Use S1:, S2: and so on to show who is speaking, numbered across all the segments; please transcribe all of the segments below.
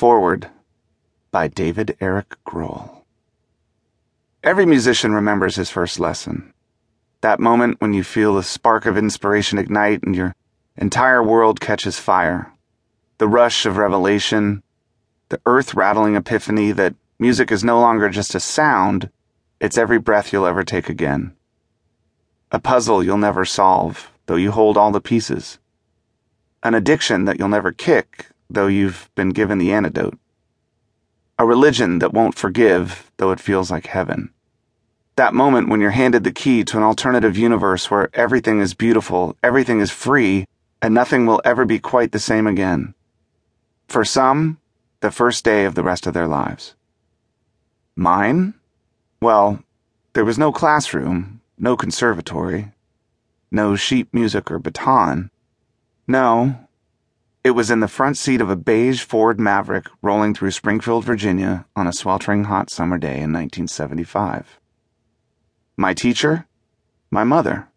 S1: Foreword by David Eric Grohl. Every musician remembers his first lesson. That moment when you feel the spark of inspiration ignite and your entire world catches fire. The rush of revelation, the earth rattling epiphany that music is no longer just a sound, it's every breath you'll ever take again. A puzzle you'll never solve, though you hold all the pieces. An addiction that you'll never kick, though you've been given the antidote. A religion that won't forgive, though it feels like heaven. That moment when you're handed the key to an alternative universe where everything is beautiful, everything is free, and nothing will ever be quite the same again. For some, the first day of the rest of their lives. Mine? Well, there was no classroom, no conservatory, no sheet music or baton. No, it was in the front seat of a beige Ford Maverick rolling through Springfield, Virginia on a sweltering hot summer day in 1975. My teacher? My mother,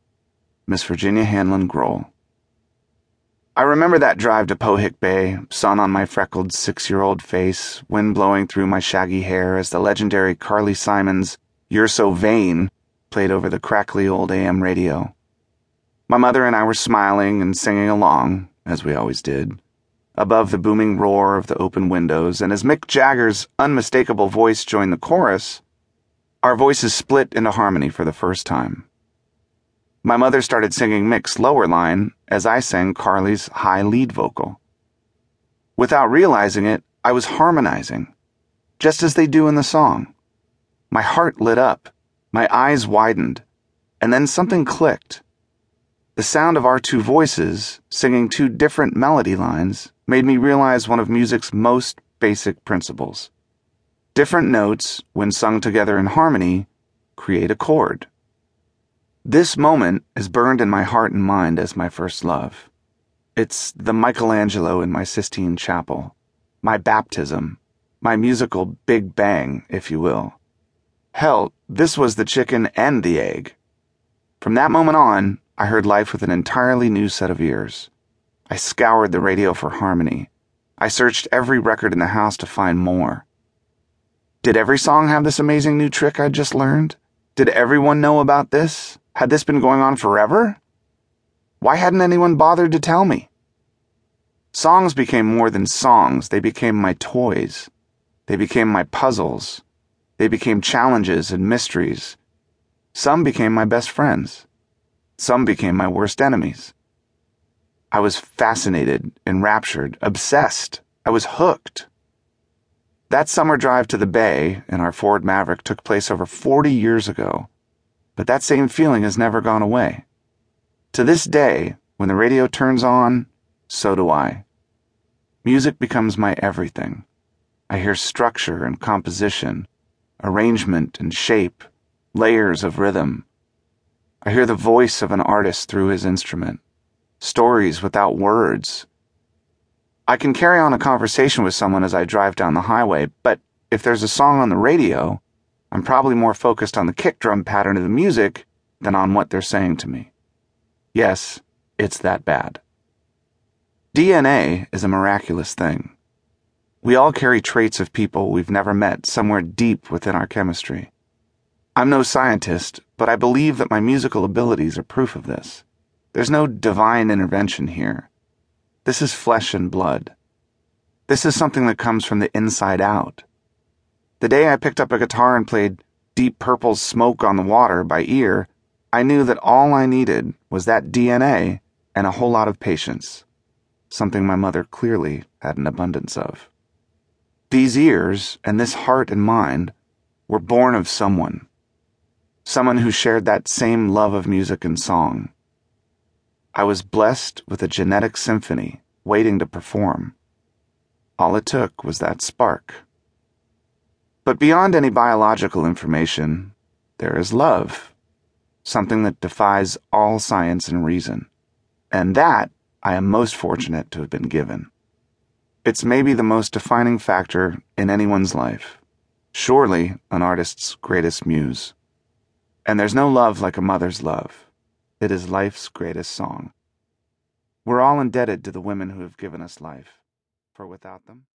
S1: Miss Virginia Hanlon Grohl. I remember that drive to Pohick Bay, sun on my freckled six year old face, wind blowing through my shaggy hair as the legendary Carly Simon's You're So Vain played over the crackly old AM radio. My mother and I were smiling and singing along, as we always did, above the booming roar of the open windows, and as Mick Jagger's unmistakable voice joined the chorus, our voices split into harmony for the first time. My mother started singing Mick's lower line as I sang Carly's high lead vocal. Without realizing it, I was harmonizing, just as they do in the song. My heart lit up, my eyes widened, and then something clicked. The sound of our two voices, singing two different melody lines, made me realize one of music's most basic principles. Different notes, when sung together in harmony, create a chord. This moment is burned in my heart and mind as my first love. It's the Michelangelo in my Sistine Chapel, my baptism, my musical Big Bang, if you will. Hell, this was the chicken and the egg. From that moment on, I heard life with an entirely new set of ears. I scoured the radio for harmony. I searched every record in the house to find more. Did every song have this amazing new trick I'd just learned? Did everyone know about this? Had this been going on forever? Why hadn't anyone bothered to tell me? Songs became more than songs, they became my toys. They became my puzzles. They became challenges and mysteries. Some became my best friends. Some became my worst enemies. I was fascinated, enraptured, obsessed. I was hooked. That summer drive to the bay in our Ford Maverick took place over 40 years ago, but that same feeling has never gone away. To this day, when the radio turns on, so do I. Music becomes my everything. I hear structure and composition, arrangement and shape, layers of rhythm. I hear the voice of an artist through his instrument, stories without words. I can carry on a conversation with someone as I drive down the highway, but if there's a song on the radio, I'm probably more focused on the kick drum pattern of the music than on what they're saying to me. Yes, it's that bad. DNA is a miraculous thing. We all carry traits of people we've never met somewhere deep within our chemistry. I'm no scientist, but I believe that my musical abilities are proof of this. There's no divine intervention here. This is flesh and blood. This is something that comes from the inside out. The day I picked up a guitar and played Deep Purple's Smoke on the Water by ear, I knew that all I needed was that DNA and a whole lot of patience, something my mother clearly had an abundance of. These ears and this heart and mind were born of someone someone who shared that same love of music and song. I was blessed with a genetic symphony waiting to perform. All it took was that spark. But beyond any biological information, there is love, something that defies all science and reason. And that I am most fortunate to have been given. It's maybe the most defining factor in anyone's life, surely an artist's greatest muse. And there's no love like a mother's love. It is life's greatest song. We're all indebted to the women who have given us life, for without them,